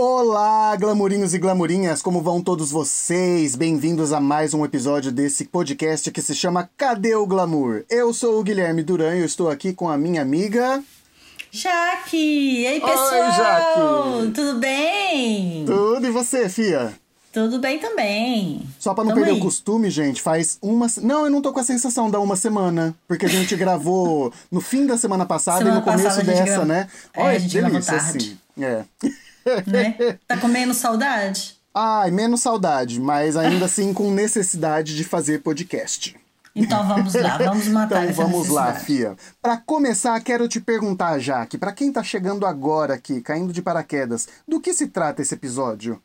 Olá, glamurinhos e glamurinhas, como vão todos vocês? Bem-vindos a mais um episódio desse podcast que se chama Cadê o Glamour? Eu sou o Guilherme Duran e eu estou aqui com a minha amiga. Jaque! E aí, pessoal? Oi, Jaque! Tudo bem? Tudo e você, Fia? Tudo bem também. Só pra não Tamo perder aí. o costume, gente, faz uma. Não, eu não tô com a sensação da uma semana. Porque a gente gravou no fim da semana passada Semana e no começo dessa, né? É, Olha, a gente gravou delícia, tarde. assim. É. Né? Tá comendo saudade? Ai, menos saudade, mas ainda assim com necessidade de fazer podcast. Então vamos lá, vamos matar Então vamos lá. Fia. Pra começar, quero te perguntar, Jaque, pra quem tá chegando agora aqui, caindo de paraquedas, do que se trata esse episódio?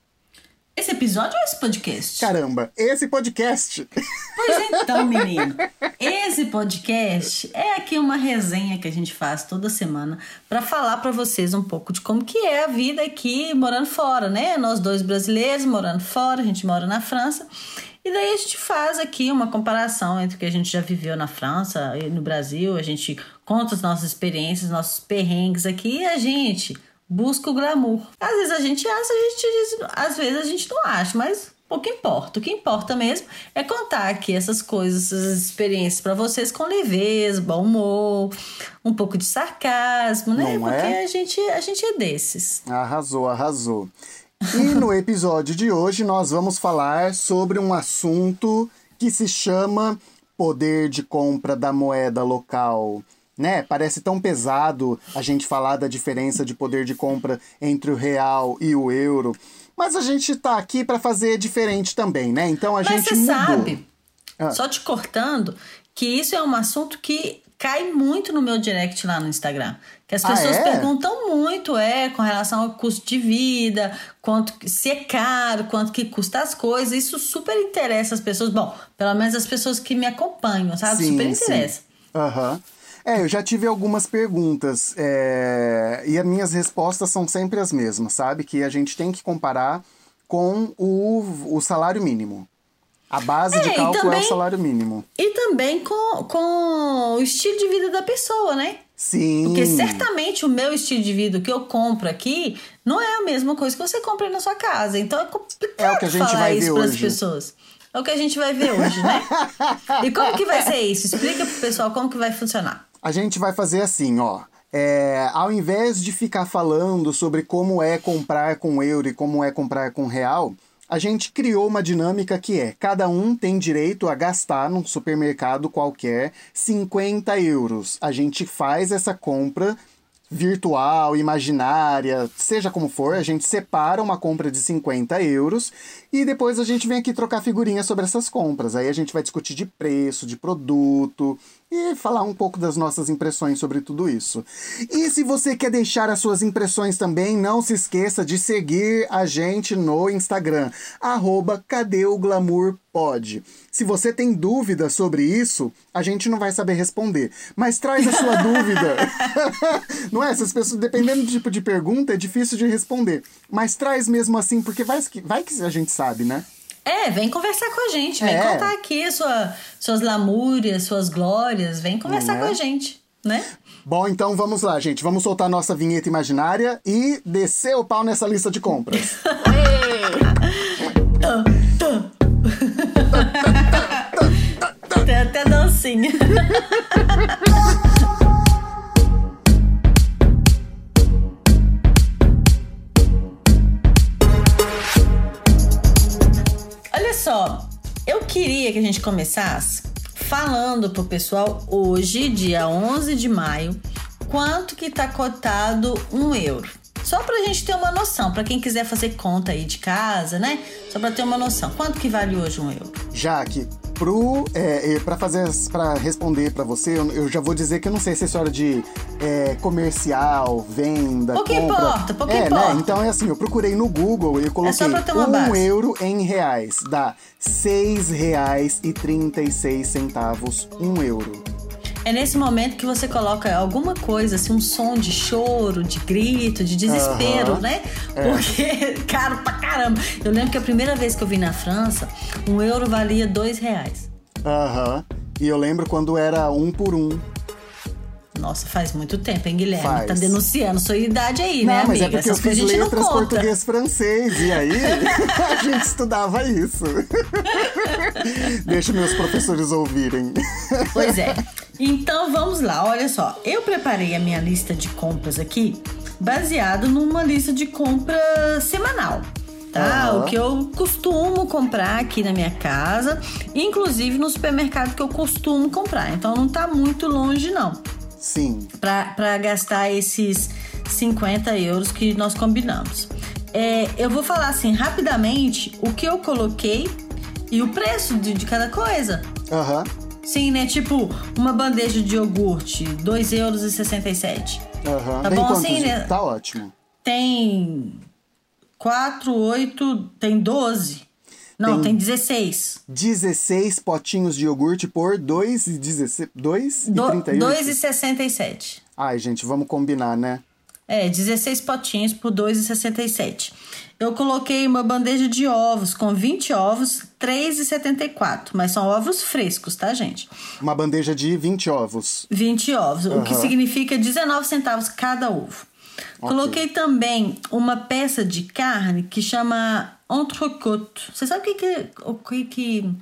Esse episódio ou esse podcast? Caramba, esse podcast. Pois então, menino. Esse podcast é aqui uma resenha que a gente faz toda semana para falar para vocês um pouco de como que é a vida aqui morando fora, né? Nós dois brasileiros morando fora, a gente mora na França. E daí a gente faz aqui uma comparação entre o que a gente já viveu na França e no Brasil, a gente conta as nossas experiências, nossos perrengues aqui e a gente busca o glamour. Às vezes a gente acha, a gente diz, às vezes a gente não acha, mas pouco importa. O que importa mesmo é contar aqui essas coisas, essas experiências para vocês com leveza, bom humor, um pouco de sarcasmo, né? Não Porque é? a gente, a gente é desses. Arrasou, arrasou. E no episódio de hoje nós vamos falar sobre um assunto que se chama poder de compra da moeda local. Né? Parece tão pesado a gente falar da diferença de poder de compra entre o real e o euro. Mas a gente tá aqui para fazer diferente também, né? Então a Mas gente você mudou. sabe, Ah. só te cortando, que isso é um assunto que cai muito no meu direct lá no Instagram. Que as Ah, pessoas é? perguntam muito, é, com relação ao custo de vida, quanto se é caro, quanto que custa as coisas. Isso super interessa as pessoas. Bom, pelo menos as pessoas que me acompanham, sabe? super interessa. Aham. É, eu já tive algumas perguntas é, e as minhas respostas são sempre as mesmas, sabe? Que a gente tem que comparar com o, o salário mínimo. A base É, de cálculo é o também- salário mínimo. E também com, com o estilo de vida da pessoa, né? Sim. Porque certamente o meu estilo de vida que eu compro aqui não é a mesma coisa que você compra na sua casa. Então é complicado É o que a gente falar vai isso para as pessoas. É o que a gente vai ver hoje, né? e como que vai ser isso? Explica pro pessoal como que vai funcionar. A gente vai fazer assim, ó. É, ao invés de ficar falando sobre como é comprar com euro e como é comprar com real, a gente criou uma dinâmica que é: cada um tem direito a gastar num supermercado qualquer 50 euros. A gente faz essa compra virtual, imaginária, seja como for, a gente separa uma compra de 50 euros e depois a gente vem aqui trocar figurinhas sobre essas compras. Aí a gente vai discutir de preço, de produto e falar um pouco das nossas impressões sobre tudo isso. E se você quer deixar as suas impressões também, não se esqueça de seguir a gente no Instagram, arroba pode. Se você tem dúvida sobre isso, a gente não vai saber responder. Mas traz a sua dúvida. não é? Essas pessoas, dependendo do tipo de pergunta, é difícil de responder. Mas traz mesmo assim, porque vai, que- vai que a gente sabe, né? É, vem conversar com a gente, vem É. contar aqui sua, suas lamúrias, suas glórias, vem conversar Não com é? a gente, né? Bom, então vamos lá, gente. Vamos soltar nossa vinheta imaginária e descer o pau nessa lista de compras. Tem até dancinha. só, eu queria que a gente começasse falando pro pessoal hoje, dia 11 de maio, quanto que tá cotado um euro. Só pra gente ter uma noção, pra quem quiser fazer conta aí de casa, né? Só pra ter uma noção. Quanto que vale hoje um euro? Jaque, pro, é, para fazer, para responder pra você, eu, eu já vou dizer que eu não sei se é história de é, comercial, venda, Pouco compra. importa, pouco é, importa. né? Então é assim, eu procurei no Google e eu coloquei uma um base. euro em reais, dá seis reais e trinta e seis centavos um euro. É nesse momento que você coloca alguma coisa, assim, um som de choro, de grito, de desespero, Aham. né? É. Porque, caro pra caramba. Eu lembro que a primeira vez que eu vim na França, um euro valia dois reais. Aham. E eu lembro quando era um por um. Nossa, faz muito tempo, hein, Guilherme? Faz. Tá denunciando sua idade aí, não, né, mas amiga? é porque Essas eu fiz letras português francês e aí a gente estudava isso. Deixa meus professores ouvirem. Pois é. Então vamos lá, olha só. Eu preparei a minha lista de compras aqui baseado numa lista de compra semanal. Tá? Aham. O que eu costumo comprar aqui na minha casa, inclusive no supermercado que eu costumo comprar. Então não tá muito longe, não. Sim. para gastar esses 50 euros que nós combinamos. É, eu vou falar assim rapidamente o que eu coloquei e o preço de, de cada coisa. Aham. Sim, né? Tipo, uma bandeja de iogurte, 2,67 euros. Aham. Tá Tem bom assim, né? Tá ótimo. Tem 4, 8, tem 12. Não, Tem- tem 16. 16 potinhos de iogurte por 2,16. 2,38. Do- 2,67. Ai, gente, vamos combinar, né? É, 16 potinhos por 2,67. Eu coloquei uma bandeja de ovos com 20 ovos, 3,74. Mas são ovos frescos, tá, gente? Uma bandeja de 20 ovos. 20 ovos, o que significa 19 centavos cada ovo. Coloquei também uma peça de carne que chama entrecôte. Você sabe o que, que, o que, que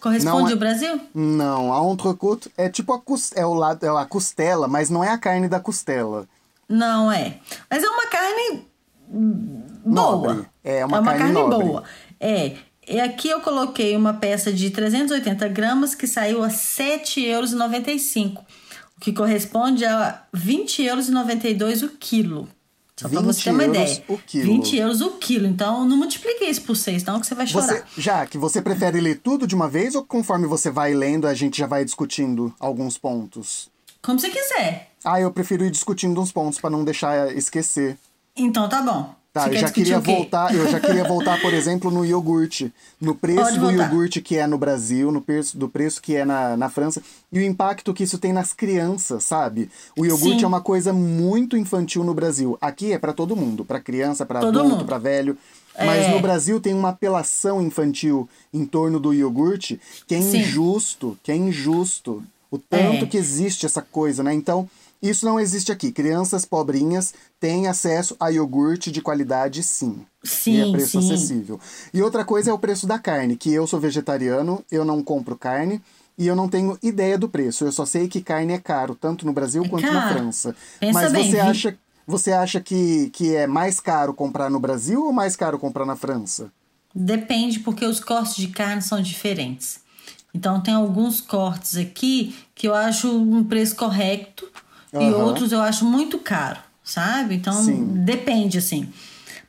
corresponde Não é- ao Brasil? Não, a entrecôte é tipo a, é o lado, é a costela, mas não é a carne da costela. Não é. Mas é uma carne boa. Nobre. É uma carne nobre. boa. É. E aqui eu coloquei uma peça de 380 gramas que saiu a R$ 7,95 euros, o que corresponde a R$ 20,92 euros o quilo. Só pra 20 você ter uma euros ideia. o quilo. 20 euros o quilo. Então não multiplique isso por 6, não, que você vai chorar. Você, já que você prefere ler tudo de uma vez ou conforme você vai lendo a gente já vai discutindo alguns pontos? Como você quiser. Ah, eu prefiro ir discutindo uns pontos pra não deixar esquecer. Então tá bom. Tá, você eu já queria voltar, eu já queria voltar, por exemplo, no iogurte, no preço Pode do voltar. iogurte que é no Brasil, no preço do preço que é na, na França e o impacto que isso tem nas crianças, sabe? O iogurte Sim. é uma coisa muito infantil no Brasil. Aqui é pra todo mundo, pra criança, pra Todo adulto, pra velho. Mas É. no Brasil tem uma apelação infantil em torno do iogurte que é Sim. injusto, que é injusto. O tanto É. que existe essa coisa, né? Então, isso não existe aqui. Crianças pobrinhas têm acesso a iogurte de qualidade, sim. Sim, e é preço sim. acessível. E outra coisa é o preço da carne, que eu sou vegetariano, eu não compro carne e eu não tenho ideia do preço. Eu só sei que carne é caro, tanto no Brasil quanto na caro. França. Pensa Mas bem, você vi- acha, você acha que, que é mais caro comprar no Brasil ou mais caro comprar na França? Depende, porque os cortes de carne são diferentes. Então, tem alguns cortes aqui que eu acho um preço correto e Aham. outros eu acho muito caro, sabe? Então, Sim. depende, assim.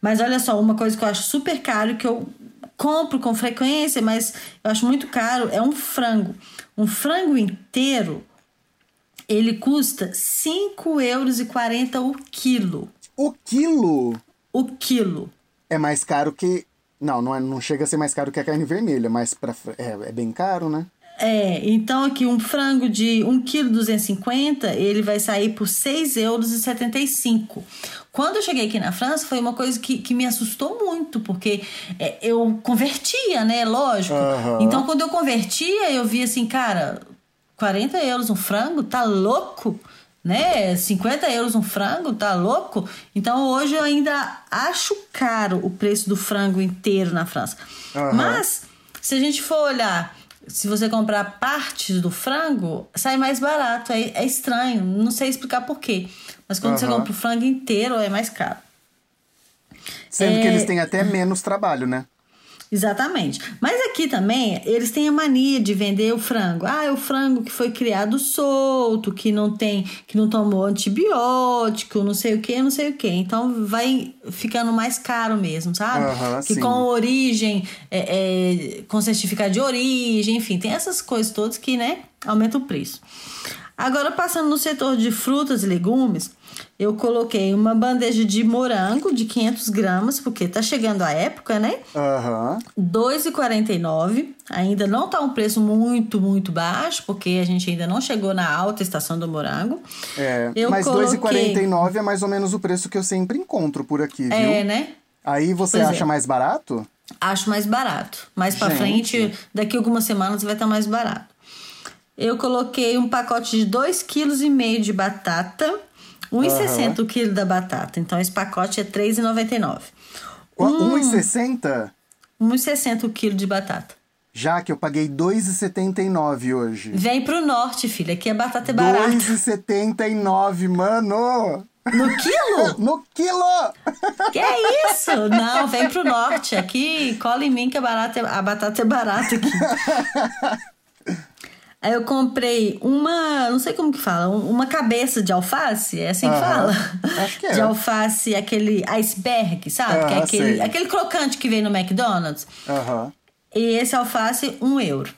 Mas olha só, uma coisa que eu acho super caro que eu compro com frequência, mas eu acho muito caro, é um frango. Um frango inteiro, ele custa R$ 5,40 euros o quilo. O quilo O quilo. é mais caro que. Não, não, é, não chega a ser mais caro que a carne vermelha, mas pra, é, é bem caro, né? É, então aqui um frango de 1,250 kg, ele vai sair por 6,75 euros. Quando eu cheguei aqui na França, foi uma coisa que, que me assustou muito, porque é, eu convertia, né? Lógico. Aham. Então, quando eu convertia, eu via assim, cara, 40 euros um frango, tá louco? Né? 50 euros um frango, tá louco? Então, hoje eu ainda acho caro o preço do frango inteiro na França. Aham. Mas, se a gente for olhar se você comprar partes do frango, sai mais barato. É, é estranho, não sei explicar por quê. Mas quando você Aham. compra o frango inteiro, é mais caro. Sendo que É. eles têm até menos trabalho, né? Exatamente. Mas aqui também, eles têm a mania de vender o frango. Ah, é o frango que foi criado solto, que não tem, que não tomou antibiótico, não sei o que, não sei o que. Então vai ficando mais caro mesmo, sabe? Que sim. com origem, é, é, com certificado de origem, enfim, tem essas coisas todas que, né, aumentam o preço. Agora, passando no setor de frutas e legumes, eu coloquei uma bandeja de morango de 500 gramas, porque tá chegando a época, né? Aham. 2,49. Ainda não tá um preço muito, muito baixo, porque a gente ainda não chegou na alta estação do morango. É, Eu mas coloquei- 2,49 é mais ou menos o preço que eu sempre encontro por aqui, viu? É, né? Aí você Pois é. acha mais barato? Acho mais barato. Mais pra Gente. frente, daqui a algumas semanas vai estar mais barato. Eu coloquei um pacote de 2,5 kg de batata. 1,60 o quilo da batata. Então, esse pacote é R$3,99. Hum. 1,60? 1,60 o quilo de batata. Já que eu paguei 2,79 hoje. Vem pro norte, filha. Aqui a batata é barata. 2,79, mano! No quilo? no quilo! Que é isso? Não, vem pro norte. Aqui, cola em mim que a, barata é, a batata é barata aqui. Aí eu comprei uma, não sei como que fala, uma cabeça de alface, é assim que fala? Acho que é. De alface, aquele iceberg, sabe? que é aquele, aquele crocante que vem no McDonald's. Aham. E esse alface, um euro.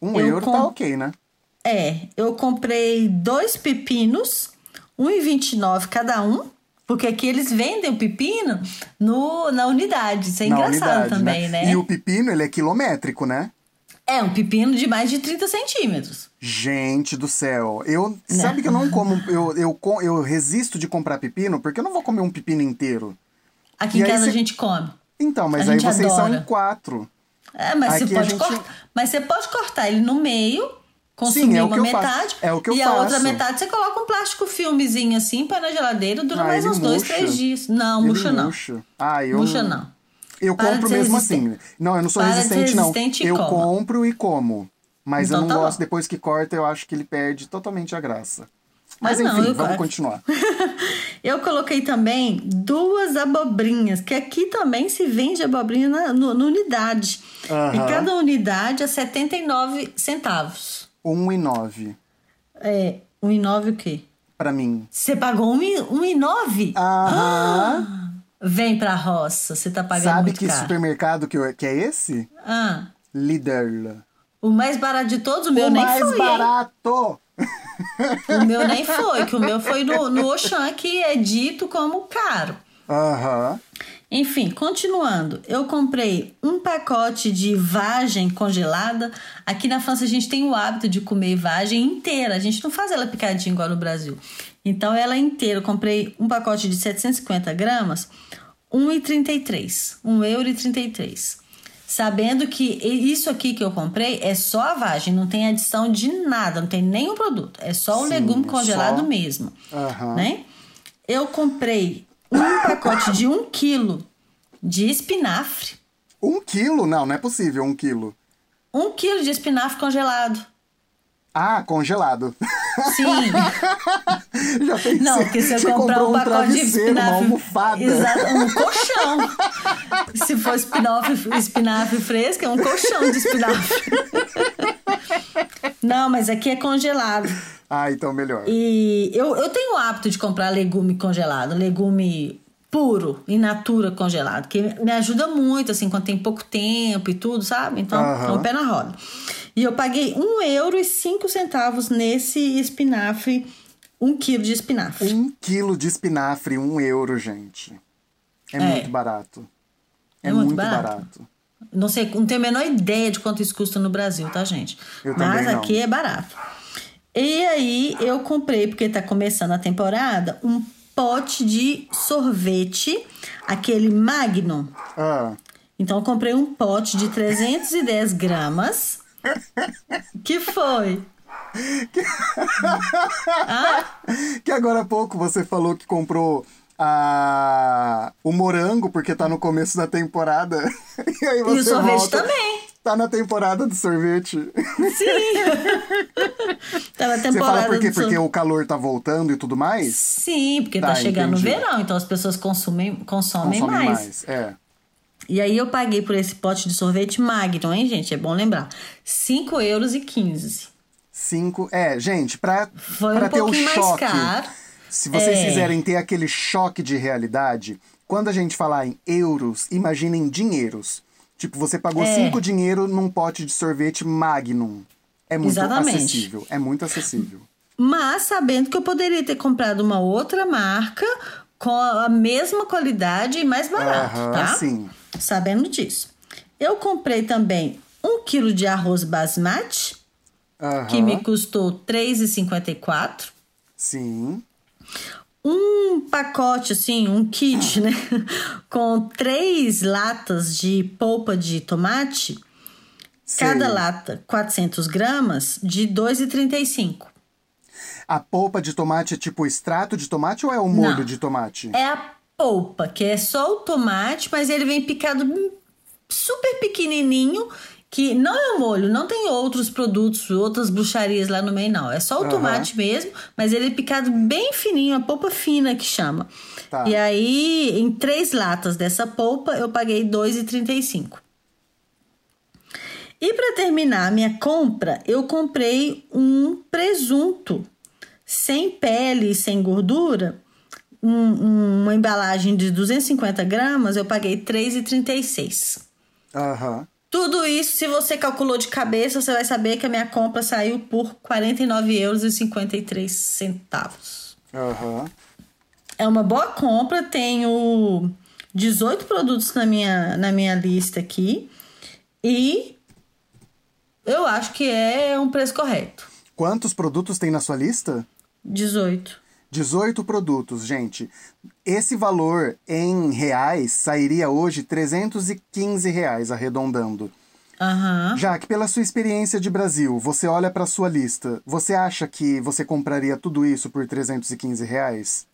Um eu euro tá ok, né? É, eu comprei dois pepinos, 1,29 cada um. Porque aqui eles vendem o pepino no, na unidade. Isso é na engraçado unidade, também, né? né? E o pepino, ele é quilométrico, né? É, um pepino de mais de 30 centímetros. Gente do céu. Eu. Não. Sabe que eu não como. Eu, eu, eu resisto de comprar pepino porque eu não vou comer um pepino inteiro. Aqui e em casa cê... a gente come. Então, mas aí vocês adora. são em quatro. É, mas você, pode gente... cortar, mas você pode cortar ele no meio, consumir Sim, é uma metade. É o que eu e faço. a outra metade você coloca um plástico filmezinho assim, põe na geladeira, dura ah, mais uns murcha. dois, três dias. Não, ele murcha não. Murcha. Ah, eu... Murcha não. Eu Para compro mesmo assim. Não, eu não sou Para resistente, não. Eu coma. compro e como. Mas então, eu não tá gosto, bom. depois que corta, eu acho que ele perde totalmente a graça. Mas ah, enfim, não, vamos continuar. eu coloquei também duas abobrinhas, que aqui também se vende abobrinha na, no, no unidade. Uhum. E cada unidade é 79 centavos. 1,9. É, 1,9 o quê? Pra mim. Você pagou 1,9? Aham. Ah, vem pra roça, você tá pagando Sabe muito que caro. supermercado que, eu, que é esse? Ah. Lidl. O mais barato de todos, o meu o nem foi. O mais barato! o meu nem foi, que o meu foi no, no Oxan, que é dito como caro. Aham. Uhum. Enfim, continuando, eu comprei um pacote de vagem congelada. Aqui na França a gente tem o hábito de comer vagem inteira, a gente não faz ela picadinha igual no Brasil. Então ela inteira, eu comprei um pacote de 750 gramas, 1,33, 1,33 sabendo que isso aqui que eu comprei é só a vagem, não tem adição de nada, não tem nenhum produto, é só o Sim, legume congelado só... mesmo, uhum. né? Eu comprei um pacote de um quilo de espinafre. Um quilo? Não, não é possível um quilo. Um quilo de espinafre congelado. Ah, congelado. Sim. Já pensei. Não, porque se eu comprar um pacote de espinafre. Uma almofada. Exato, um colchão. se for espinafre, espinafre fresco, é um colchão de espinafre. Não, mas aqui é congelado. Ah, então melhor. E eu, eu tenho o hábito de comprar legume congelado, legume puro, in natura congelado, que me ajuda muito, assim, quando tem pouco tempo e tudo, sabe? Então, uhum. é um pé na roda. E eu paguei um euro e cinco centavos nesse espinafre, um quilo de espinafre. Um quilo de espinafre, um euro, gente. É, é. muito barato. É, é muito, muito barato. barato. Não sei, não tenho a menor ideia de quanto isso custa no Brasil, tá, gente? Eu Mas aqui é barato. E aí eu comprei, porque tá começando a temporada, um pote de sorvete, aquele Magnum. Ah. Então eu comprei um pote de 310 gramas que foi? Que... ah? que agora há pouco você falou que comprou a... o morango porque tá no começo da temporada. E, aí você e o sorvete volta, também. Tá na temporada do sorvete. Sim. tá na temporada. Você fala por quê? Porque o calor tá voltando e tudo mais? Sim, porque tá, tá chegando o verão, então as pessoas consumem, consomem, consomem mais. mais. É. E aí eu paguei por esse pote de sorvete Magnum, hein, gente? É bom lembrar. 5 euros e 15. 5. É, gente, pra, Foi pra um ter o choque. mais caro. Se vocês É. quiserem ter aquele choque de realidade, quando a gente falar em euros, imaginem dinheiros. Tipo, você pagou É. 5 dinheiro num pote de sorvete Magnum. É muito Exatamente. acessível. É muito acessível. Mas sabendo que eu poderia ter comprado uma outra marca com a mesma qualidade e mais barato, tá? sim. Sabendo disso. Eu comprei também um quilo de arroz basmati, Aham, que me custou R$ 3,54. Sim. um pacote, assim, um kit, né? Com três latas de polpa de tomate. Cada lata, 400 gramas, de 2,35. A polpa de tomate é tipo extrato de tomate ou é o molho Não. de tomate? É a polpa, que é só o tomate, mas ele vem picado super pequenininho, que não é o molho, não tem outros produtos, outras bruxarias lá no meio, não. É só o Aham. tomate mesmo, mas ele é picado bem fininho, a polpa fina que chama. Tá. E aí, em três latas dessa polpa, eu paguei R$ 2,35. E para terminar a minha compra, eu comprei um presunto sem pele, sem gordura, um- um- uma embalagem de 250 gramas, eu paguei R$ 3,36. Aham. Tudo isso, se você calculou de cabeça, você vai saber que a minha compra saiu por R$ 49,53 euros. Aham. É uma boa compra, tenho 18 produtos na minha, na minha lista aqui e eu acho que é um preço correto. Quantos produtos tem na sua lista? 18. 18 produtos, gente. Esse valor em reais sairia hoje 315 reais, arredondando. Aham. Já que pela sua experiência de Brasil, você olha para sua lista, você acha que você compraria tudo isso por 315 reais?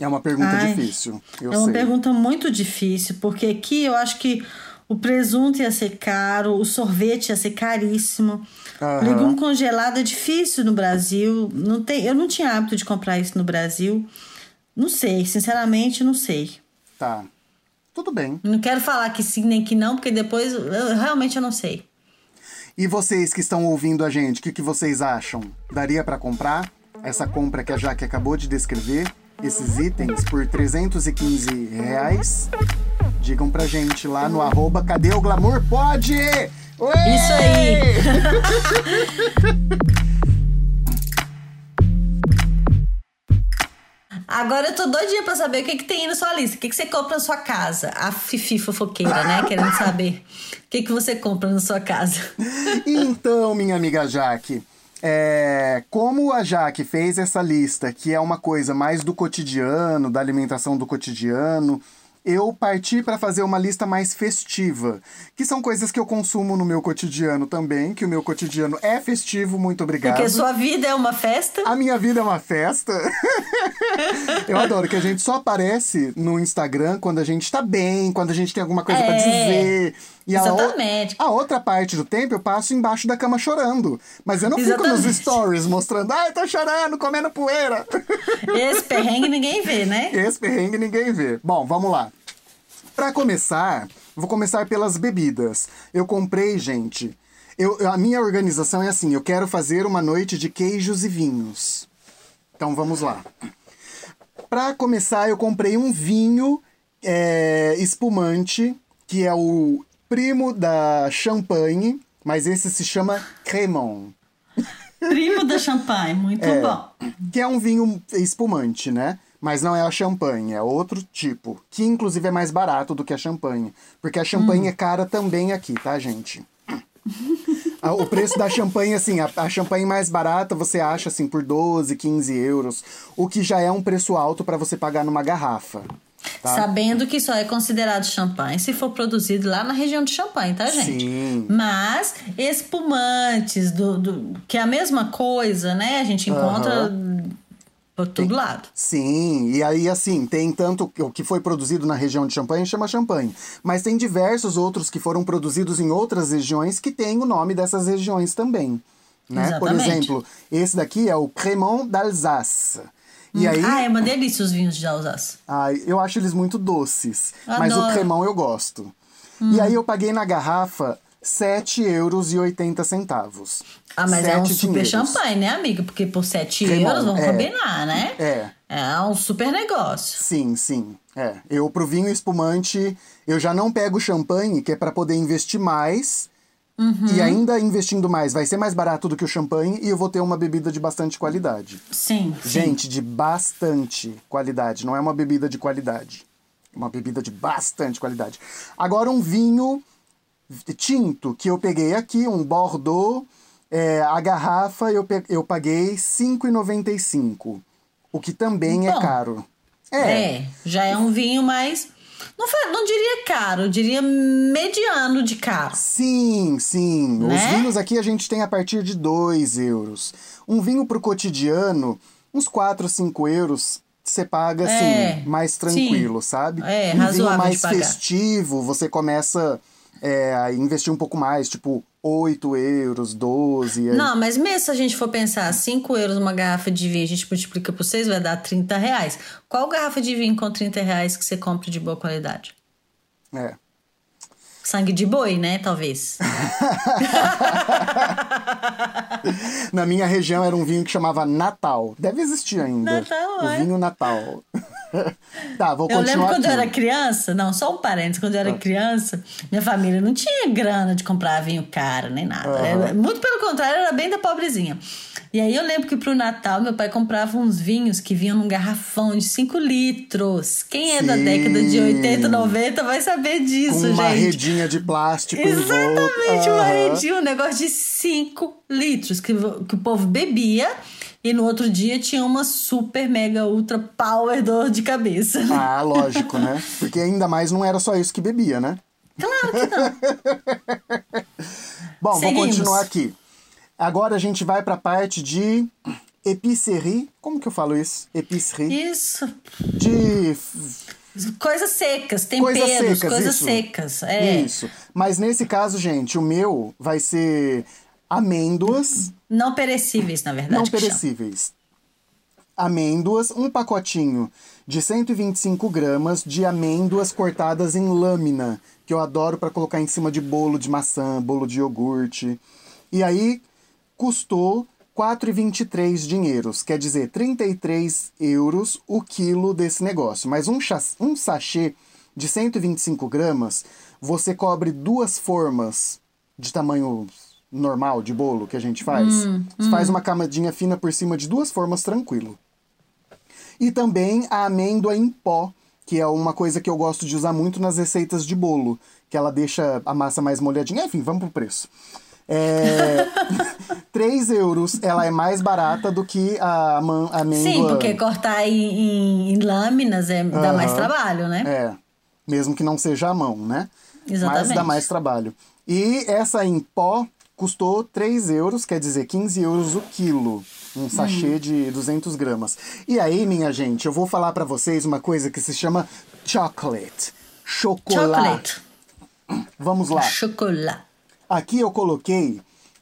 É uma pergunta Ai, difícil, eu é uma sei. pergunta muito difícil, porque aqui eu acho que o presunto ia ser caro, o sorvete ia ser caríssimo. Aham. Legume congelado é difícil no Brasil. Não tem, eu não tinha hábito de comprar isso no Brasil. Não sei, sinceramente, não sei. Tá. Tudo bem. Não quero falar que sim nem que não, porque depois eu, realmente eu não sei. E vocês que estão ouvindo a gente, o que, que vocês acham? Daria para comprar essa compra que a Jaque acabou de descrever? Esses itens por 315 reais? Digam pra gente lá no arroba Cadê o Glamour? Pode! Ué! Isso aí! Agora eu tô doidinha pra saber o que, que tem aí na sua lista. O que, que você compra na sua casa? A Fifi fofoqueira, né? Querendo saber o que, que você compra na sua casa. Então, minha amiga Jaque, é, como a Jaque fez essa lista, que é uma coisa mais do cotidiano, da alimentação do cotidiano, eu parti para fazer uma lista mais festiva, que são coisas que eu consumo no meu cotidiano também, que o meu cotidiano é festivo, muito obrigado. Porque sua vida é uma festa. A minha vida é uma festa. eu adoro que a gente só aparece no Instagram quando a gente tá bem, quando a gente tem alguma coisa pra É, dizer. E a, o- exatamente. a outra parte do tempo eu passo embaixo da cama chorando. Mas eu não fico nos Exatamente. stories mostrando, ai, tô chorando, comendo poeira. Esse perrengue ninguém vê, né? Esse perrengue ninguém vê. Bom, vamos lá. Pra começar, vou começar pelas bebidas. Eu comprei, gente. Eu, a minha organização é assim: eu quero fazer uma noite de queijos e vinhos. Então vamos lá. Pra começar, eu comprei um vinho é, espumante, que é o primo da champanhe, mas esse se chama Cremon. Primo da champanhe, muito É. bom. Que é um vinho espumante, né? Mas não é a champanhe, é outro tipo. Que inclusive é mais barato do que a champanhe. Porque a champanhe é cara também aqui, tá, gente? Ah, O preço da champanhe, assim, a, a champanhe mais barata você acha, assim, por 12, 15 euros. O que já é um preço alto pra você pagar numa garrafa. Tá? Sabendo que só é considerado champanhe se for produzido lá na região de Champagne, tá, gente? Sim. Mas espumantes, do, do- que é a mesma coisa, né? A gente encontra por todo lado. Sim, e aí assim, tem tanto o que foi produzido na região de Champagne chama champanhe, mas tem diversos outros que foram produzidos em outras regiões que têm o nome dessas regiões também, né? Por exemplo, esse daqui é o Cremant d'Alsace. E aí, Ah, é uma delícia os vinhos de Alsace. ai, eu acho eles muito doces, mas o Adoro. Hum. Cremant eu gosto. E aí eu paguei na garrafa 7,80 centavos. Ah, mas é um super dinheiros. champanhe, né, amiga? Porque por 7 Cremant, euros, vamos é. combinar, né? É. É um super negócio. Sim, sim. É. Eu, pro vinho espumante, eu já não pego champanhe, que é pra poder investir mais. Uhum. E ainda investindo mais, vai ser mais barato do que o champanhe e eu vou ter uma bebida de bastante qualidade. Sim. sim. Gente, de bastante qualidade. Não é uma bebida de qualidade. É uma bebida de bastante qualidade. Agora, um vinho tinto que eu peguei aqui, um Bordeaux. é, a garrafa eu, eu paguei R$ 5,95. O que também é Bom. caro. É. já é um vinho mais Não, fa- não diria caro, eu diria mediano de caro. Sim, sim. Né? Os vinhos aqui a gente tem a partir de 2 euros. Um vinho pro cotidiano, uns 4, 5 euros, você paga assim, É, mais sim. tranquilo, sabe? É, um vinho mais festivo, você começa é, investir um pouco mais, tipo 8 euros, 12. aí- Não, mas mesmo se a gente for pensar 5 euros uma garrafa de vinho, a gente multiplica por 6, vai dar 30 reais. Qual garrafa de vinho com 30 reais que você compra de boa qualidade? É. Sangue de boi, né? Talvez. Na minha região era um vinho que chamava Natal. Deve existir ainda. Natal, o é. vinho Natal. tá, vou Eu continuar lembro quando aqui. eu era criança, não, só um parênteses, quando eu Ah. era criança, minha família não tinha grana de comprar vinho caro, nem nada. Aham. Era- muito pelo contrário, era bem da pobrezinha. E aí eu lembro que pro Natal meu pai comprava uns vinhos que vinham num garrafão de 5 litros. Quem é da Sim. década de 80, 90 vai saber disso, Com uma gente. redinha de plástico. Exatamente, uma Aham. redinha, um negócio de 5 litros que, que o povo bebia. E no outro dia tinha uma super, mega, ultra power dor de cabeça. Ah, lógico, né? Porque ainda mais não era só isso que bebia, né? Claro que não. Bom, vou Seguimos. continuar aqui. Agora a gente vai pra parte de épicerie. Como que eu falo isso? Épicerie. Isso. De Coisas secas, coisas temperos, secas. coisas isso. secas. É. Isso. Mas nesse caso, gente, o meu vai ser amêndoas. Não perecíveis, na verdade. não perecíveis. Amêndoas, um pacotinho de 125 gramas de amêndoas cortadas em lâmina, que eu adoro para colocar em cima de bolo de maçã, bolo de iogurte. E aí custou 4,23 dinheiros, quer dizer, 33 euros o quilo desse negócio. Mas um, um sachê de 125 gramas, você cobre duas formas de tamanho normal de bolo que a gente faz. Você faz uma camadinha fina por cima de duas formas tranquilo. E também a amêndoa em pó, que é uma coisa que eu gosto de usar muito nas receitas de bolo, que ela deixa a massa mais molhadinha. Enfim, vamos pro preço. É... 3 euros, ela é mais barata do que a amêndoa. Sim, porque cortar em, em- lâminas é, dá mais trabalho, né? É, mesmo que não seja à mão, né? Mas Exatamente. dá mais trabalho. E essa em pó custou 3 euros, quer dizer, 15 euros o quilo. Um sachê de 200 gramas. E aí, minha gente, eu vou falar pra vocês uma coisa que se chama chocolate. Chocolate. Chocolate. Vamos lá. Chocolate. Aqui eu coloquei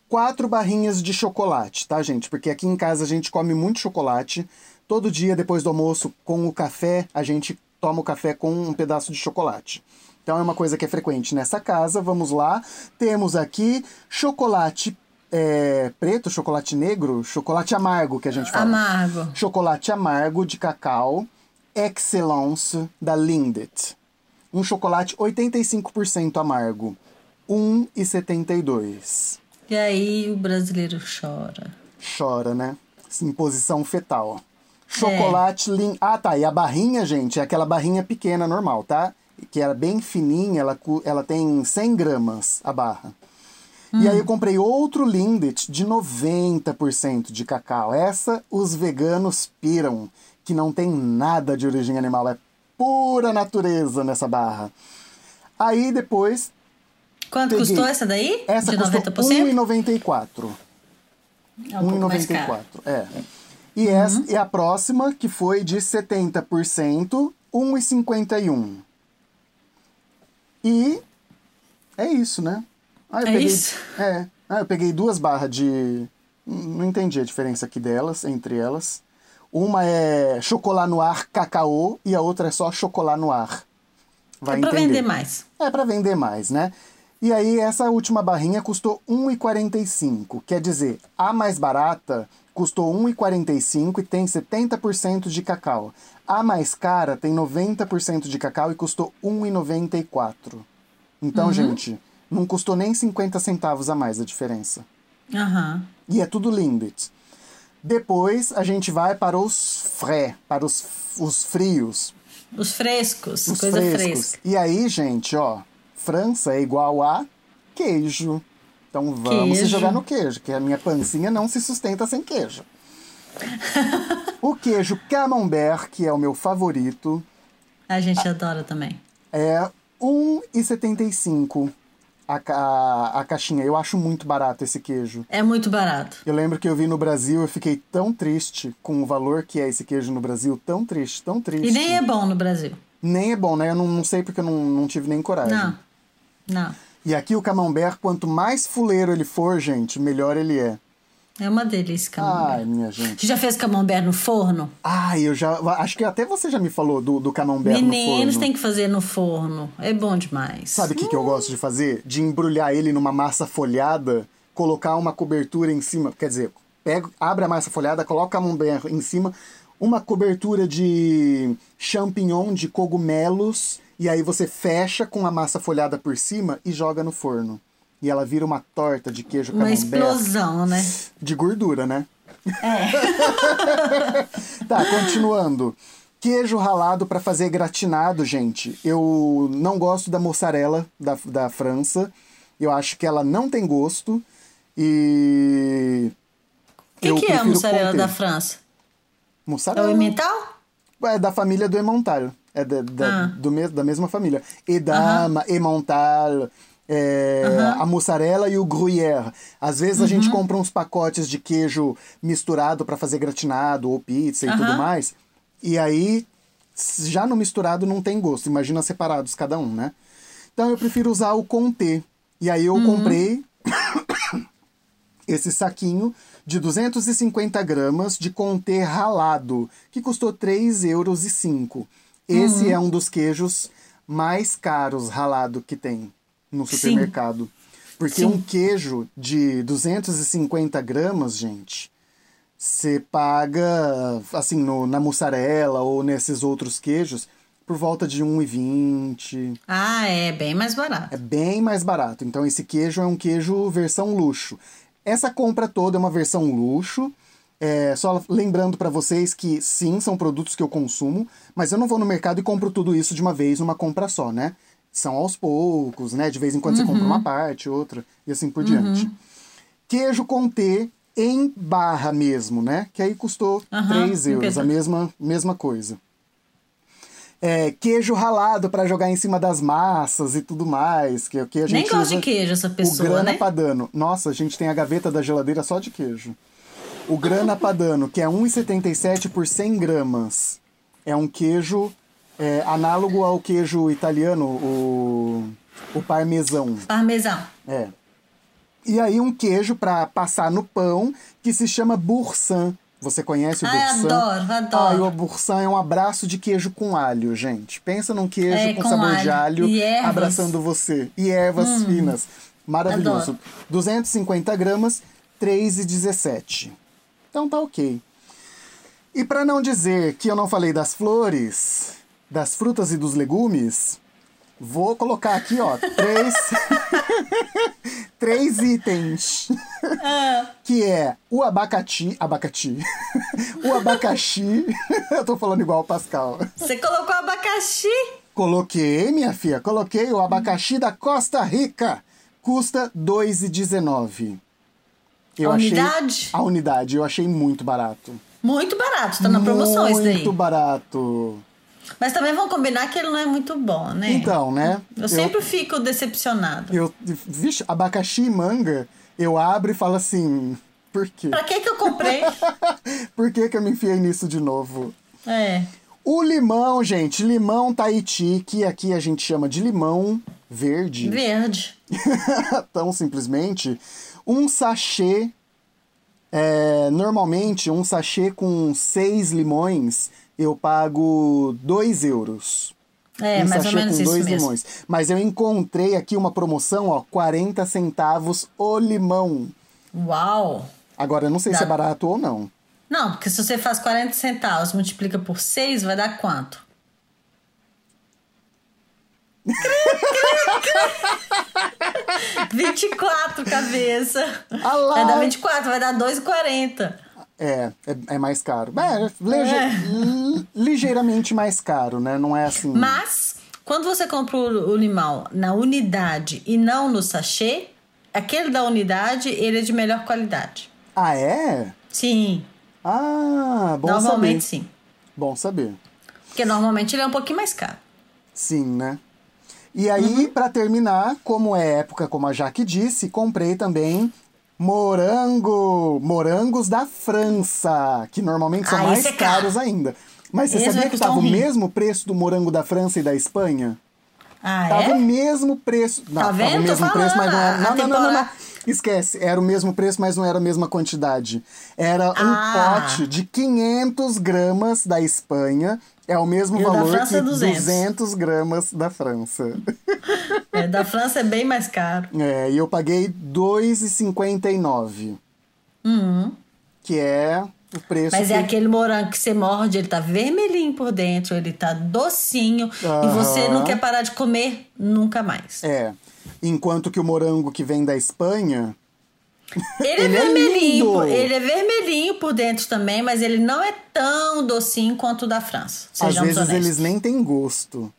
quatro barrinhas de chocolate, tá, gente? Porque aqui em casa a gente come muito chocolate. Todo dia, depois do almoço, com o café, a gente toma o café com um pedaço de chocolate. Então é uma coisa que é frequente nessa casa. Vamos lá. Temos aqui chocolate é, preto, chocolate negro, chocolate amargo que a gente fala. Amargo. Chocolate amargo de cacau, Excellence da Lindt. Um chocolate 85% amargo, 1,72. E aí o brasileiro chora. Chora, né? Em posição fetal. Chocolate Lin... Ah, tá. E a barrinha, gente, é aquela barrinha pequena normal, tá? Que era bem fininha, ela, ela tem 100 gramas a barra. E aí eu comprei outro Lindt de 90% de cacau. Essa os veganos piram, que não tem nada de origem animal, é pura natureza nessa barra. Aí depois, Quanto Peguei. custou essa daí? essa de custou 90%? 1,94. É um pouco mais caro. 1,94. É. E, essa, e a próxima, que foi de 70%, 1,51. E é isso, né? Ah, eu É peguei, isso? É. Ah, eu peguei duas barras de. Não entendi a diferença aqui delas, entre elas. Uma é chocolate noir cacau e a outra é só chocolate noir. Vai é pra entender. vender mais. É para vender mais, né? E aí essa última barrinha custou 1,45. Quer dizer, a mais barata custou 1,45 e tem 70% de cacau. A mais cara tem 90% de cacau e custou 1,94. Então, gente, não custou nem 50 centavos a mais a diferença. Aham. E é tudo Lindt. Depois a gente vai para os frais, para os, os frios, Os frescos, os coisa frescos. fresca. E aí, gente, ó, França é igual a queijo. Então vamos se Queijo. jogar no queijo, que a minha pancinha não se sustenta sem queijo. o queijo camembert, que é o meu favorito. A gente adora também. É 1,75 a, a, a caixinha. Eu acho muito barato esse queijo. É muito barato. Eu lembro que eu vi no Brasil, eu fiquei tão triste com o valor que é esse queijo no Brasil. Tão triste, tão triste. E nem é bom no Brasil. Nem é bom, né? Eu não, não sei porque eu não, não tive nem coragem. Não. Não. E aqui o camembert, quanto mais fuleiro ele for, gente, melhor ele é. É uma delícia camembert. Ai, minha gente. Você já fez camembert no forno? Ai, eu já. Acho que até você já me falou do, do camembert no Meninos forno. tem que fazer no forno. É bom demais. Sabe o que, que eu gosto de fazer? De embrulhar ele numa massa folhada, colocar uma cobertura em cima. Quer dizer, pega, abre a massa folhada, coloca o camembert em cima, uma cobertura de champignon, de cogumelos, e aí você fecha com a massa folhada por cima e joga no forno. E ela vira uma torta de queijo Uma camembert. explosão, né? De gordura, né? É. Tá, continuando. Queijo ralado para fazer gratinado, gente. Eu não gosto da mussarela da, da França. Eu acho que ela não tem gosto. E. O que, que é a mussarela Comté. da França? É Mussarela. o emmental? É da família do Emmental. É da, da, Ah. do mes, da mesma família. Edama, Emmental, é, a mussarela e o gruyère. Às vezes a gente Uhum. compra uns pacotes de queijo misturado para fazer gratinado ou pizza e tudo mais. E aí, já no misturado não tem gosto. Imagina separados cada um, né? Então eu prefiro usar o Comté. E aí eu Uhum. comprei esse saquinho de 250 gramas de Comté ralado, que custou 3,05 euros. Esse Uhum. é um dos queijos mais caros ralado que tem no Sim. supermercado. Porque Sim. um queijo de 250 gramas, gente, você paga, assim, no, na mussarela ou nesses outros queijos, por volta de 1,20. Ah, é bem mais barato. É bem mais barato. Então esse queijo é um queijo versão luxo. Essa compra toda é uma versão luxo. É, só lembrando para vocês que sim, são produtos que eu consumo, mas eu não vou no mercado e compro tudo isso de uma vez, numa compra só, né? São aos poucos, né? De vez em quando você compra uma parte, outra, e assim por diante. Queijo Comté em barra mesmo, né? Que aí custou Aham, 3 euros, a mesma, mesma coisa. É, queijo ralado para jogar em cima das massas e tudo mais. Que, que a gente Nem gosta de queijo essa o pessoa, grana né? padano. Nossa, a gente tem a gaveta da geladeira só de queijo. O grana padano, que é 1,77 por 100 gramas. É um queijo é, análogo ao queijo italiano, o, o parmesão. Parmesão. É. E aí um queijo para passar no pão que se chama boursin. Você conhece o Ai, boursin? adoro, adoro. Ai, o boursin é um abraço de queijo com alho, gente. Pensa num queijo É, com, com sabor alho. de alho. Hum. abraçando você. E ervas finas. Maravilhoso. Adoro. 250 gramas, 3,17. Então tá ok. E para não dizer que eu não falei das flores, das frutas e dos legumes, vou colocar aqui, ó, três, três itens. Que é o abacati, abacati, o abacaxi, eu tô falando igual o Pascal. Você colocou abacaxi? Coloquei, minha filha, coloquei o abacaxi da Costa Rica. Custa 2,19. Eu A achei unidade? a unidade, eu achei muito barato. Muito barato, tá na promoção muito esse daí. barato. Mas também vamos combinar que ele não é muito bom, né? Então, né? Eu sempre fico decepcionado. eu, vixe, abacaxi e manga, eu abro e falo assim, por quê? Pra que que eu comprei? Por que que eu me enfiei nisso de novo? é. O limão, gente, limão Tahiti, que aqui a gente chama de limão verde. Verde. Tão simplesmente. Um sachê, é, normalmente um sachê com seis limões, eu pago 2 euros. É, um mais ou menos com isso dois mesmo. limões. Mas eu encontrei aqui uma promoção, ó, 40 centavos o limão. Uau! Agora, eu não sei se Dá. é barato ou não. Não, porque se você faz 40 centavos, multiplica por 6, vai dar quanto? 24 cabeça. Ah lá. Vai dar 24, vai dar 2,40. É, é, é mais caro. É, lige- É. li- ligeiramente mais caro, né? Não é assim. Mas, quando você compra o, limão na unidade e não no sachê, aquele da unidade, ele é de melhor qualidade. Ah, é? Sim, Ah, bom normalmente saber. sim. Bom saber. Porque normalmente ele é um pouquinho mais caro. Sim, né? E aí, pra terminar, como é época, como a Jaque disse, comprei também morango. Morangos da França, que normalmente são Ah, mais é caro. caros ainda. Mas você Esse sabia que custar tava um o mesmo preço do morango da França e da Espanha? Ah, Tava o é? mesmo preço. Não, Tá tava vendo? o Tô mesmo preço, mas não era. Não, não, não, não, Esquece, era o mesmo preço, mas não era a mesma quantidade. Era um Ah. pote de 500 gramas da Espanha. É o mesmo E o da valor França que é 200. 200 gramas da França. É, da França é bem mais caro. É, e eu paguei R$ 2,59, Uhum. que é o preço Mas que... é aquele morango que você morde, ele tá vermelhinho por dentro, ele tá docinho e Aham. você não quer parar de comer nunca mais. É. Enquanto que o morango que vem da Espanha, Ele, Ele é é vermelhinho, por- ele é vermelhinho por dentro também, mas ele não é tão docinho quanto o da França. às vezes honestos. eles nem têm gosto.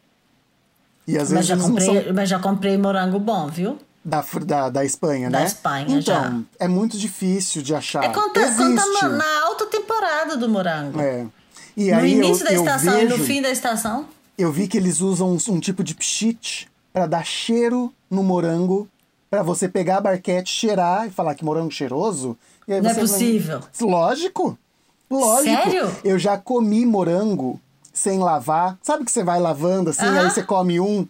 E às Mas vezes já, comprei, são mas já comprei morango bom, viu? da, da, da Espanha, Da né? Espanha, então, já. é muito difícil de achar. É quando tá, na, alta temporada do morango. É. E no início eu, da estação vejo, e no fim da estação. eu vi que eles usam um, um tipo de pchit para dar cheiro no morango, para você pegar a barquete, cheirar e falar que morango cheiroso. Não é possível. Lógico. Lógico. Sério? Eu já comi morango sem lavar. Sabe que você vai lavando assim, Aham. aí você come um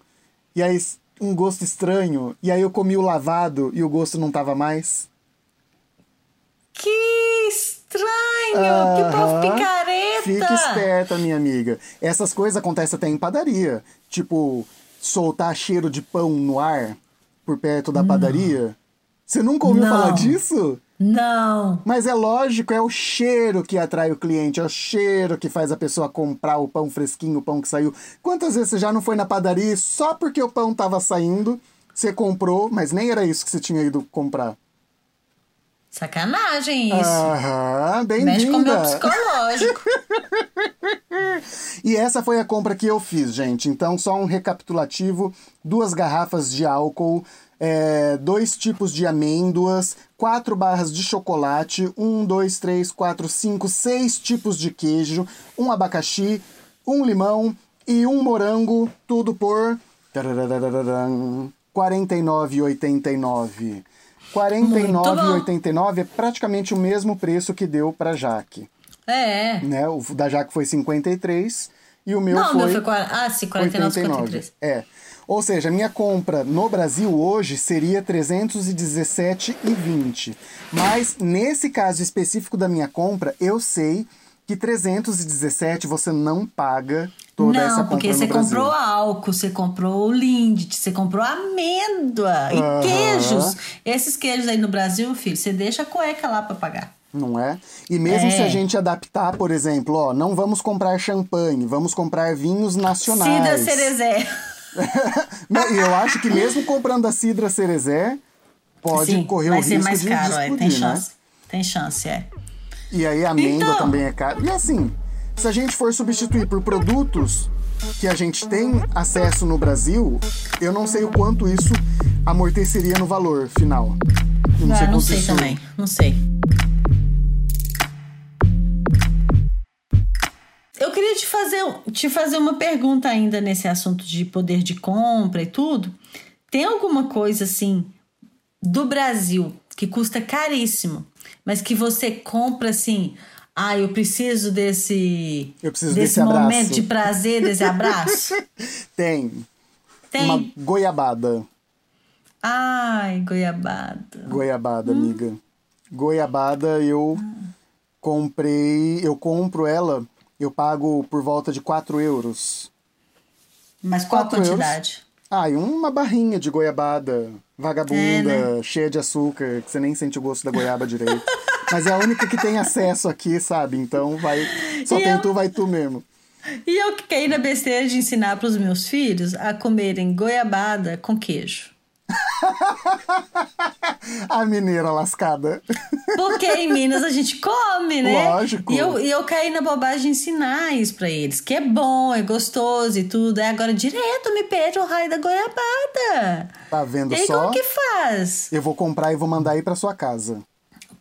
e aí um gosto estranho, e aí eu comi o lavado e o gosto não tava mais. Que estranho! que povo picareta! Fica esperta, minha amiga. Essas coisas acontecem até em padaria. Tipo, soltar cheiro de pão no ar por perto da padaria. Você nunca ouviu Não. falar disso? Não! Mas é lógico, é o cheiro que atrai o cliente, é o cheiro que faz a pessoa comprar o pão fresquinho, o pão que saiu. Quantas vezes você já não foi na padaria só porque o pão tava saindo, você comprou, mas nem era isso que você tinha ido comprar? Sacanagem isso. Aham, Mexe com o meu bem-vinda. psicológico. E essa foi a compra que eu fiz, gente. Então, só um recapitulativo: duas garrafas de álcool, é, dois tipos de amêndoas, quatro barras de chocolate, um, dois, três, quatro, cinco, seis tipos de queijo, um abacaxi, um limão e um morango, tudo por tarararararam, R$ 49,89. R$ 49,89 é praticamente o mesmo preço que deu para Jaque É. né? O da Jaque foi 53 e o meu Não, o foi meu foi. Ah, sim, 49, 53. É. Ou seja, a minha compra no Brasil hoje seria 317,20. Mas nesse caso específico da minha compra, eu sei que 317 você não paga toda essa Não, compra porque no você comprou álcool, você comprou Lindt, você comprou amêndoa e Aham. queijos. Esses queijos aí no Brasil, filho, você deixa a cueca lá pra pagar. Não é? E mesmo É. se a gente adaptar, por exemplo, ó, não vamos comprar champanhe, vamos comprar vinhos nacionais. Cidra Cerezé. Eu acho que mesmo comprando a Cidra Cerezé, pode Sim, correr vai o ser risco mais de, caro, de é, explodir, tem né? chance. Tem chance, é. E aí a amêndoa Então. também é cara. E assim, se a gente for substituir por produtos que a gente tem acesso no Brasil, eu não sei o quanto isso amorteceria no valor final. Eu Não, sei Ah, não quanto sei também, não sei. Queria te fazer, te fazer uma pergunta ainda nesse assunto de poder de compra e tudo. Tem alguma coisa assim do Brasil que custa caríssimo, mas que você compra assim, ah, eu preciso desse Eu preciso desse, desse abraço." momento de prazer, desse abraço? Tem. Tem. Uma goiabada. Ai, goiabada. Goiabada, amiga. Goiabada eu comprei. Eu compro ela, eu pago por volta de 4 euros. Mas qual a Quatro euros. quantidade? Ah, e uma barrinha de goiabada vagabunda, É, né? cheia de açúcar, que você nem sente o gosto da goiaba direito. Mas é a única que tem acesso aqui, sabe? Então vai. Só E tem eu- tu, vai tu mesmo. E eu que caí na besteira de ensinar para os meus filhos a comerem goiabada com queijo. A mineira lascada. Porque em Minas a gente come, né? Lógico. E eu, e eu caí na bobagem de ensinar isso pra eles, que é bom, é gostoso e tudo. Aí agora direto me pede o raio da goiabada. Tá vendo E aí só? como que faz? Eu vou comprar e vou mandar aí pra sua casa.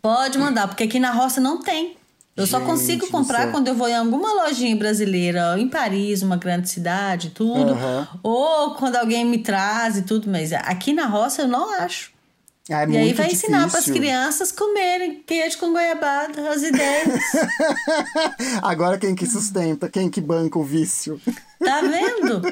Pode mandar, porque aqui na roça não tem. Eu só Gente consigo do comprar quando eu vou em alguma lojinha brasileira, em Paris, uma grande cidade, tudo. Aham. Ou quando alguém me traz e tudo, mas aqui na roça eu não acho. Ah, é e aí vai difícil. ensinar para as crianças comerem queijo com goiabada, as ideias. Agora quem que sustenta, quem que banca o vício? Tá vendo?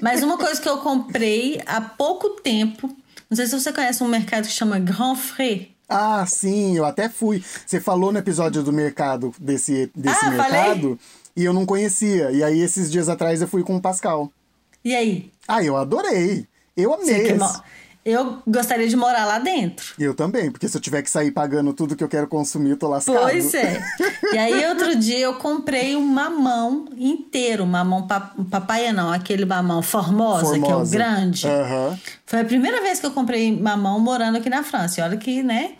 Mas uma coisa que eu comprei há pouco tempo, não sei se você conhece um mercado que chama Grand Frais. Ah, sim, eu até fui. Você falou no episódio do mercado, desse, desse Ah, mercado, falei? e eu não conhecia. E aí, esses dias atrás, eu fui com o Pascal. E aí? Ah, eu adorei. Eu Você amei. mo- Eu gostaria de morar lá dentro. Eu também, porque se eu tiver que sair pagando tudo que eu quero consumir, eu tô lascado. Pois é. E aí, outro dia, eu comprei um mamão inteiro. Mamão pa papaya, não, aquele mamão formosa, que é o Formosa. grande. Aham. Foi a primeira vez que eu comprei mamão morando aqui na França. E olha que, né?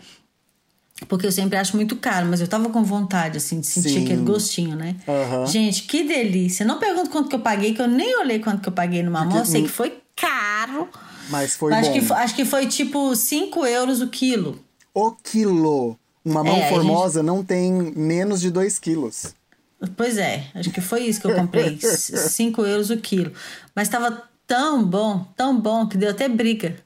Porque eu sempre acho muito caro, mas eu tava com vontade, assim, de sentir Sim. aquele gostinho, né? Aham. Gente, que delícia. Não pergunto quanto que eu paguei, que eu nem olhei quanto que eu paguei no mamão. Porque Eu sei que foi caro. Mas foi acho, bom. que, acho que foi tipo 5 euros o quilo. O quilo. Uma mão É, formosa não tem menos de 2 quilos. Pois é, acho que foi isso que eu comprei. 5 euros o quilo. Mas tava tão bom, tão bom, que deu até briga.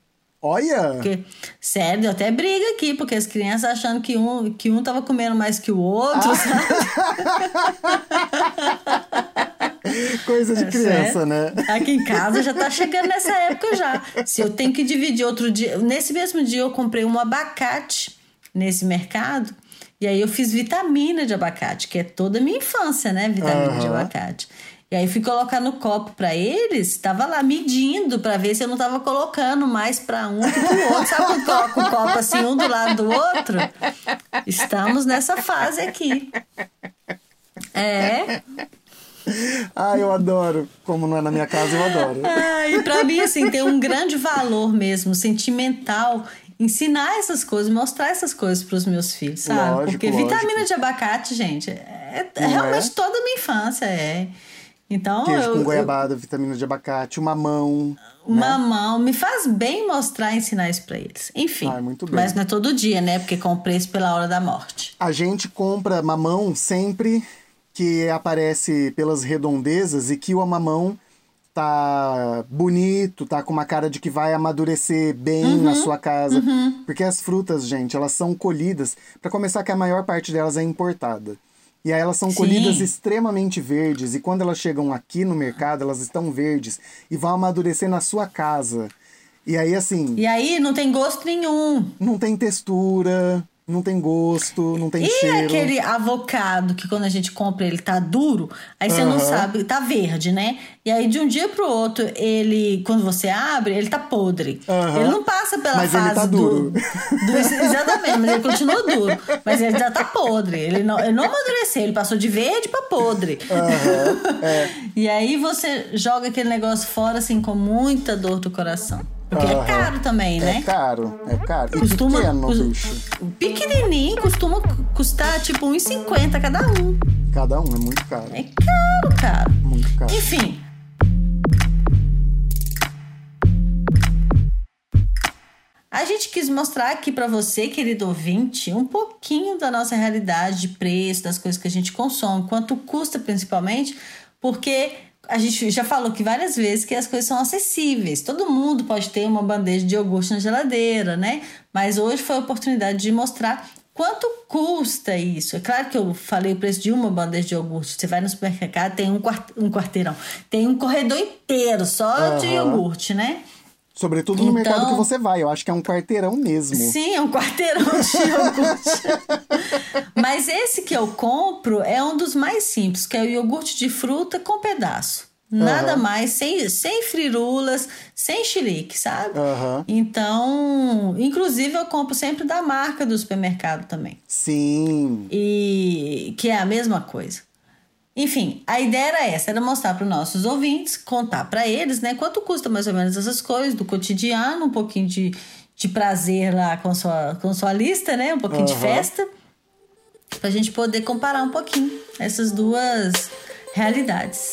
Olha! Porque, sério, deu até briga aqui, porque as crianças achando que um, que um tava comendo mais que o outro, sabe? Coisa de criança, Certo? né? Aqui em casa já tá chegando nessa época já. Se eu tenho que dividir outro dia. Nesse mesmo dia eu comprei um abacate nesse mercado. E aí eu fiz vitamina de abacate, que é toda a minha infância, né? Vitamina de Aham. abacate. E aí fui colocar no copo pra eles, tava lá medindo pra ver se eu não tava colocando mais pra um que pro outro. Sabe quando coloca o copo assim, um do lado do outro? Estamos nessa fase aqui. É, Ah, eu adoro. Como não é na minha casa, eu adoro. Ah, e pra mim, assim, tem um grande valor mesmo, sentimental, ensinar essas coisas, mostrar essas coisas pros meus filhos, sabe? Lógico, Porque lógico. vitamina de abacate, gente, é, é realmente é? toda a minha infância, é. Então, Queijo eu, com eu, goiabada, vitamina de abacate, uma mão. o mamão me faz bem mostrar e ensinar isso pra eles. Enfim, Ah, muito bem. mas não é todo dia, né? Porque com preço pela hora da morte. A gente compra mamão sempre que aparece pelas redondezas e que o mamão tá bonito, tá com uma cara de que vai amadurecer bem Uhum, na sua casa. Porque as frutas, gente, elas são colhidas. Pra começar, que a maior parte delas é importada. E aí elas são Sim. colhidas extremamente verdes. E quando elas chegam aqui no mercado, elas estão verdes e vão amadurecer na sua casa. E aí, assim, E aí não tem gosto nenhum. não tem textura, não tem gosto, não tem E cheiro. aquele avocado que quando a gente compra ele tá duro, aí você não Aham. sabe, tá verde, né? E aí de um dia pro outro, ele, quando você abre, ele tá podre. Aham. Ele não passa pela Mas ele fase tá do- duro. do- Exatamente, mas ele continua duro. Mas ele já tá podre. Ele não, ele não amadureceu, ele passou de verde pra podre. Aham, é. E aí você joga aquele negócio fora assim com muita dor do coração. Porque é Aham. caro também, É né? caro, é caro. E Costuma. pequeno, cus- bicho. pequenininho costuma custar tipo 1,50 cada um. Cada um é muito caro. É caro, caro. Muito caro. Enfim. A gente quis mostrar aqui pra você, querido ouvinte, um pouquinho da nossa realidade de preço, das coisas que a gente consome, quanto custa principalmente, porque a gente já falou que várias vezes que as coisas são acessíveis. Todo mundo pode ter uma bandeja de iogurte na geladeira, né? Mas hoje foi a oportunidade de mostrar quanto custa isso. É claro que eu falei o preço de uma bandeja de iogurte. Você vai no supermercado, tem um, quart um quarteirão, tem um corredor inteiro só de Aham. iogurte, né? Sobretudo no mercado Então- que você vai. Eu acho que é um quarteirão mesmo. Sim, é um quarteirão de iogurte. Mas esse que eu compro é um dos mais simples, que é o iogurte de fruta com pedaço. Nada Aham. mais, sem, sem frirulas, sem chilique, sabe? Aham. Então, inclusive eu compro sempre da marca do supermercado também. Sim. E que é a mesma coisa. Enfim, a ideia era essa, era mostrar para os nossos ouvintes, contar para eles, né, quanto custa mais ou menos essas coisas do cotidiano, um pouquinho de, de prazer lá com sua, com sua lista, né, um pouquinho de Aham. festa, pra gente poder comparar um pouquinho essas duas realidades.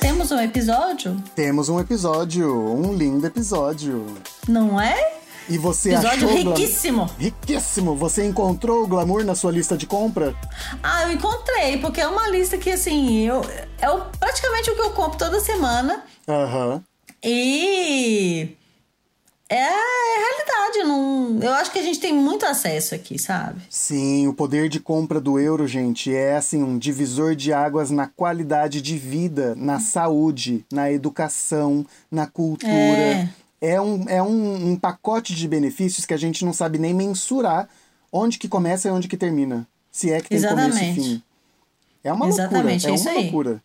Temos um episódio, Temos um episódio, um lindo episódio. não é? E você Episódio achou riquíssimo. Riquíssimo. Você encontrou o glamour na sua lista de compra? Ah, eu encontrei, porque é uma lista que, assim, eu, é praticamente o que eu compro toda semana. Aham. E é a realidade. Não, eu acho que a gente tem muito acesso aqui, sabe? Sim, o poder de compra do euro, gente, é assim um divisor de águas na qualidade de vida, na saúde, na educação, na cultura. É. É, um, é um, um pacote de benefícios que a gente não sabe nem mensurar onde que começa e onde que termina. Se é que tem começo e Exatamente. fim. É uma Exatamente, loucura. é É, uma aí. loucura.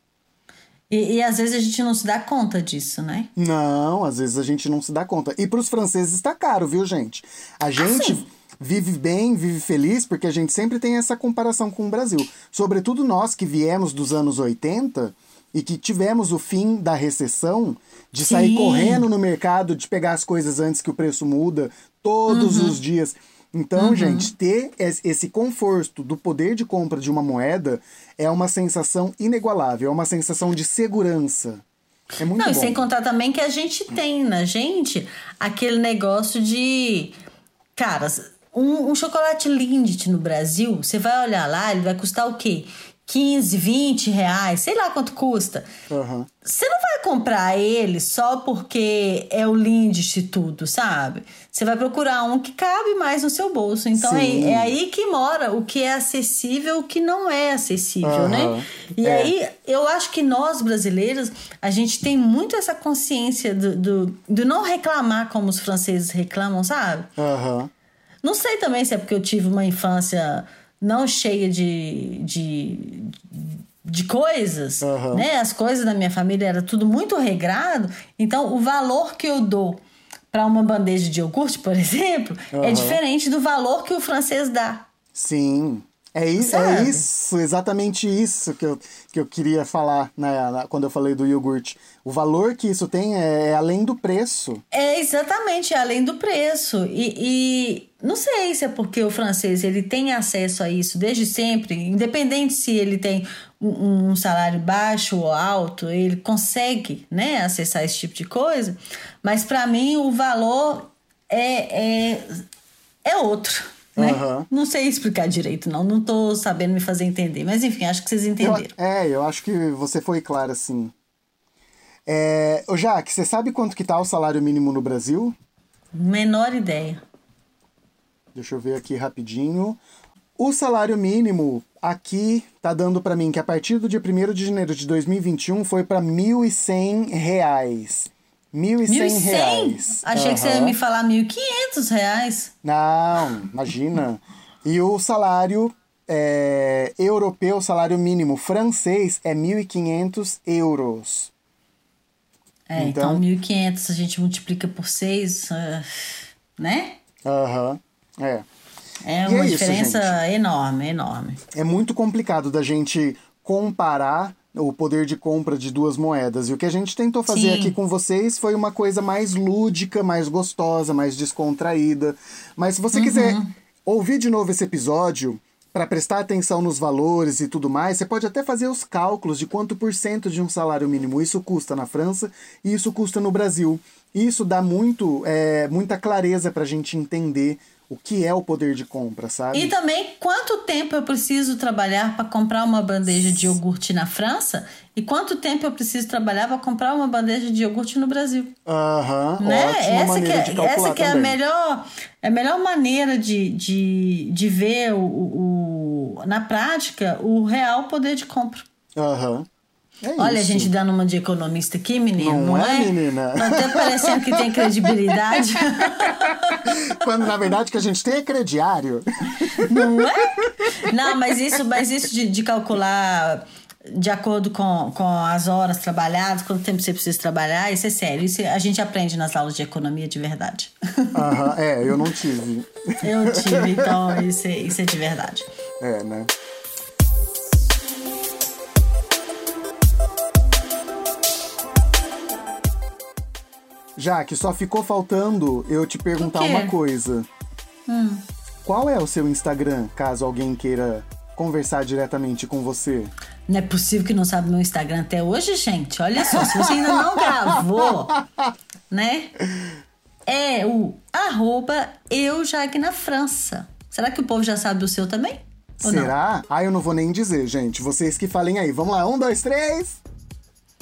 E, e às vezes a gente não se dá conta disso, né? Não, às vezes a gente não se dá conta. E para os franceses está caro, viu, gente? A gente sim. vive bem, vive feliz, porque a gente sempre tem essa comparação com o Brasil. Sobretudo nós que viemos dos anos 80 e que tivemos o fim da recessão, de sair Sim. correndo no mercado, de pegar as coisas antes que o preço muda, todos Uhum. os dias. Então, gente, ter es- esse conforto do poder de compra de uma moeda é uma sensação inigualável, é uma sensação de segurança. É muito Não, bom. e sem contar também que a gente tem na gente aquele negócio de. Cara, um, um chocolate Lindt no Brasil, você vai olhar lá, ele vai custar o quê? 15, 20 reais, sei lá quanto custa. Aham. Você não vai comprar ele só porque é o Lindt e tudo, sabe? Você vai procurar um que cabe mais no seu bolso. Então é, é aí que mora o que é acessível e o que não é acessível, Aham. né? E É. aí eu acho que nós brasileiros, a gente tem muito essa consciência do, do, do não reclamar como os franceses reclamam, sabe? Aham. Não sei também se é porque eu tive uma infância não cheia de, de, de coisas, Aham. né? As coisas da minha família era tudo muito regrado. Então, o valor que eu dou para uma bandeja de iogurte, por exemplo, é Aham. diferente do valor que o francês dá. Sim. É isso, é Sabe? isso, exatamente isso que eu, que eu queria falar na- quando eu falei do iogurte. O valor que isso tem é, é além do preço. É exatamente além do preço. E, e não sei se é porque o francês ele tem acesso a isso desde sempre, independente se ele tem um, um salário baixo ou alto, ele consegue né, acessar esse tipo de coisa. Mas para mim o valor é, é, é outro. Né? Aham. Não sei explicar direito, não. Não tô sabendo me fazer entender. Mas enfim, acho que vocês Eu- entenderam. é, eu acho que você foi claro assim. É, ô Jaque, você sabe quanto que tá o salário mínimo no Brasil? Menor ideia. Deixa eu ver aqui rapidinho. O salário mínimo aqui tá dando pra mim que a partir do dia 1 de janeiro de 2021 foi pra 1.100 reais. R$ 1.100 reais. Achei que você ia me falar 1.500 reais. Não, imagina. E o salário é, europeu, salário mínimo francês é 1.500 euros. É, Então- então, 1.500 a gente multiplica por 6, né? Aham, é. É E uma é isso, diferença enorme, enorme. É muito complicado da gente comparar o poder de compra de duas moedas. E o que a gente tentou fazer Sim. aqui com vocês foi uma coisa mais lúdica, mais gostosa, mais descontraída. Mas se você quiser ouvir de novo esse episódio, para prestar atenção nos valores e tudo mais, você pode até fazer os cálculos de quanto por cento de um salário mínimo isso custa na França e isso custa no Brasil. Isso dá muito, é, muita clareza para a gente entender o que é o poder de compra, sabe? E também, quanto tempo eu preciso trabalhar para comprar uma bandeja de iogurte na França? E quanto tempo eu preciso trabalhar para comprar uma bandeja de iogurte no Brasil? Aham, né? ótima Essa que, maneira de é, calcular essa que é a também. melhor, é a melhor maneira de, de, de ver o, o, na prática o real poder de compra. Aham. É Olha a gente dando uma de economista aqui, menino, Não não, é, é? menina? Tá até parecendo que tem credibilidade. Quando na verdade que a gente tem é crediário. Não é? Não, mas isso, mas isso de, de calcular de acordo com, com as horas trabalhadas, quanto tempo você precisa trabalhar, isso é sério. Isso a gente aprende nas aulas de economia de verdade. Aham, é, eu não tive. Eu tive, então isso é, isso é de verdade. É, né? Já que só ficou faltando eu te perguntar uma coisa. Hum. Qual é o seu Instagram, caso alguém queira conversar diretamente com você? Não é possível que não sabe meu Instagram até hoje, gente. Olha só, se você ainda não gravou, né? é o arroba França. Será que o povo já sabe o seu também? Ou não? Será? Ah, eu não vou nem dizer, gente. Vocês que falem aí. Vamos lá, um, dois, três.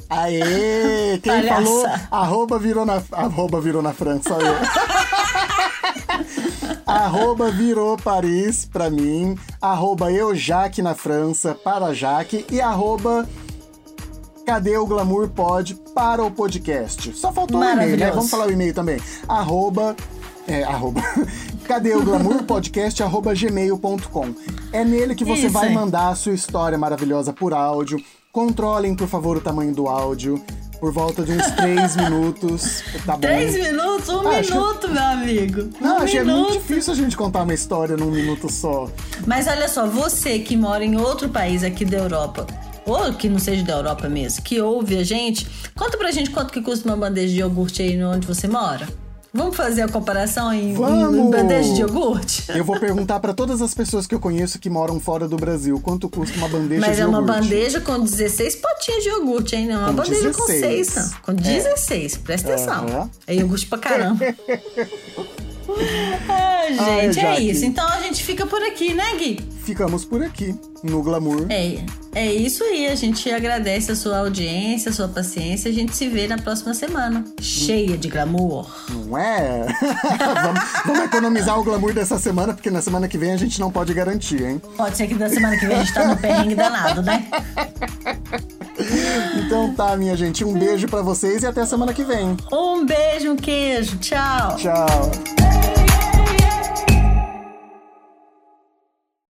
Aê! Quem Palhaça. falou arroba virou na, arroba virou na França. Eu. arroba virou Paris pra mim. Arroba eu Jaque na França para Jaque. E arroba Cadê o Glamour Pod para o podcast? Só faltou o e-mail, né? Vamos falar o e-mail também. Arroba. É, arroba. Cadê o Glamour Podcast? arroba gmail.com. É nele que você Isso vai aí. mandar a sua história maravilhosa por áudio. Controlem, por favor, o tamanho do áudio. Por volta de uns três minutos. Tá bom? Três minutos? Um Ah, minuto, meu amigo. Não, um achei minuto. muito difícil a gente contar uma história num minuto só. Mas olha só, você que mora em outro país aqui da Europa, ou que não seja da Europa mesmo, que ouve a gente, conta pra gente quanto que custa uma bandeja de iogurte aí onde você mora. Vamos fazer a comparação em, em bandeja de iogurte? Eu vou perguntar pra todas as pessoas que eu conheço que moram fora do Brasil quanto custa uma bandeja Mas de é uma iogurte. bandeja com 16 potinhas de iogurte, hein? Não é uma Com bandeja com 16. 6, não. Com 16, presta atenção. Aham. É iogurte pra caramba. Ai, Ai, gente, é Jaque. isso. Então a gente fica por aqui, né, Gui? Ficamos por aqui, no Glamour. É, é isso aí. A gente agradece a sua audiência, a sua paciência. A gente se vê na próxima semana. Cheia de glamour. Não é? vamos, vamos economizar o glamour dessa semana, porque na semana que vem a gente não pode garantir, hein? Pode ser que da semana que vem a gente tá no perrengue danado, né? Então tá, minha gente, um beijo pra vocês e até semana que vem. Um beijo, um queijo. Tchau. Tchau.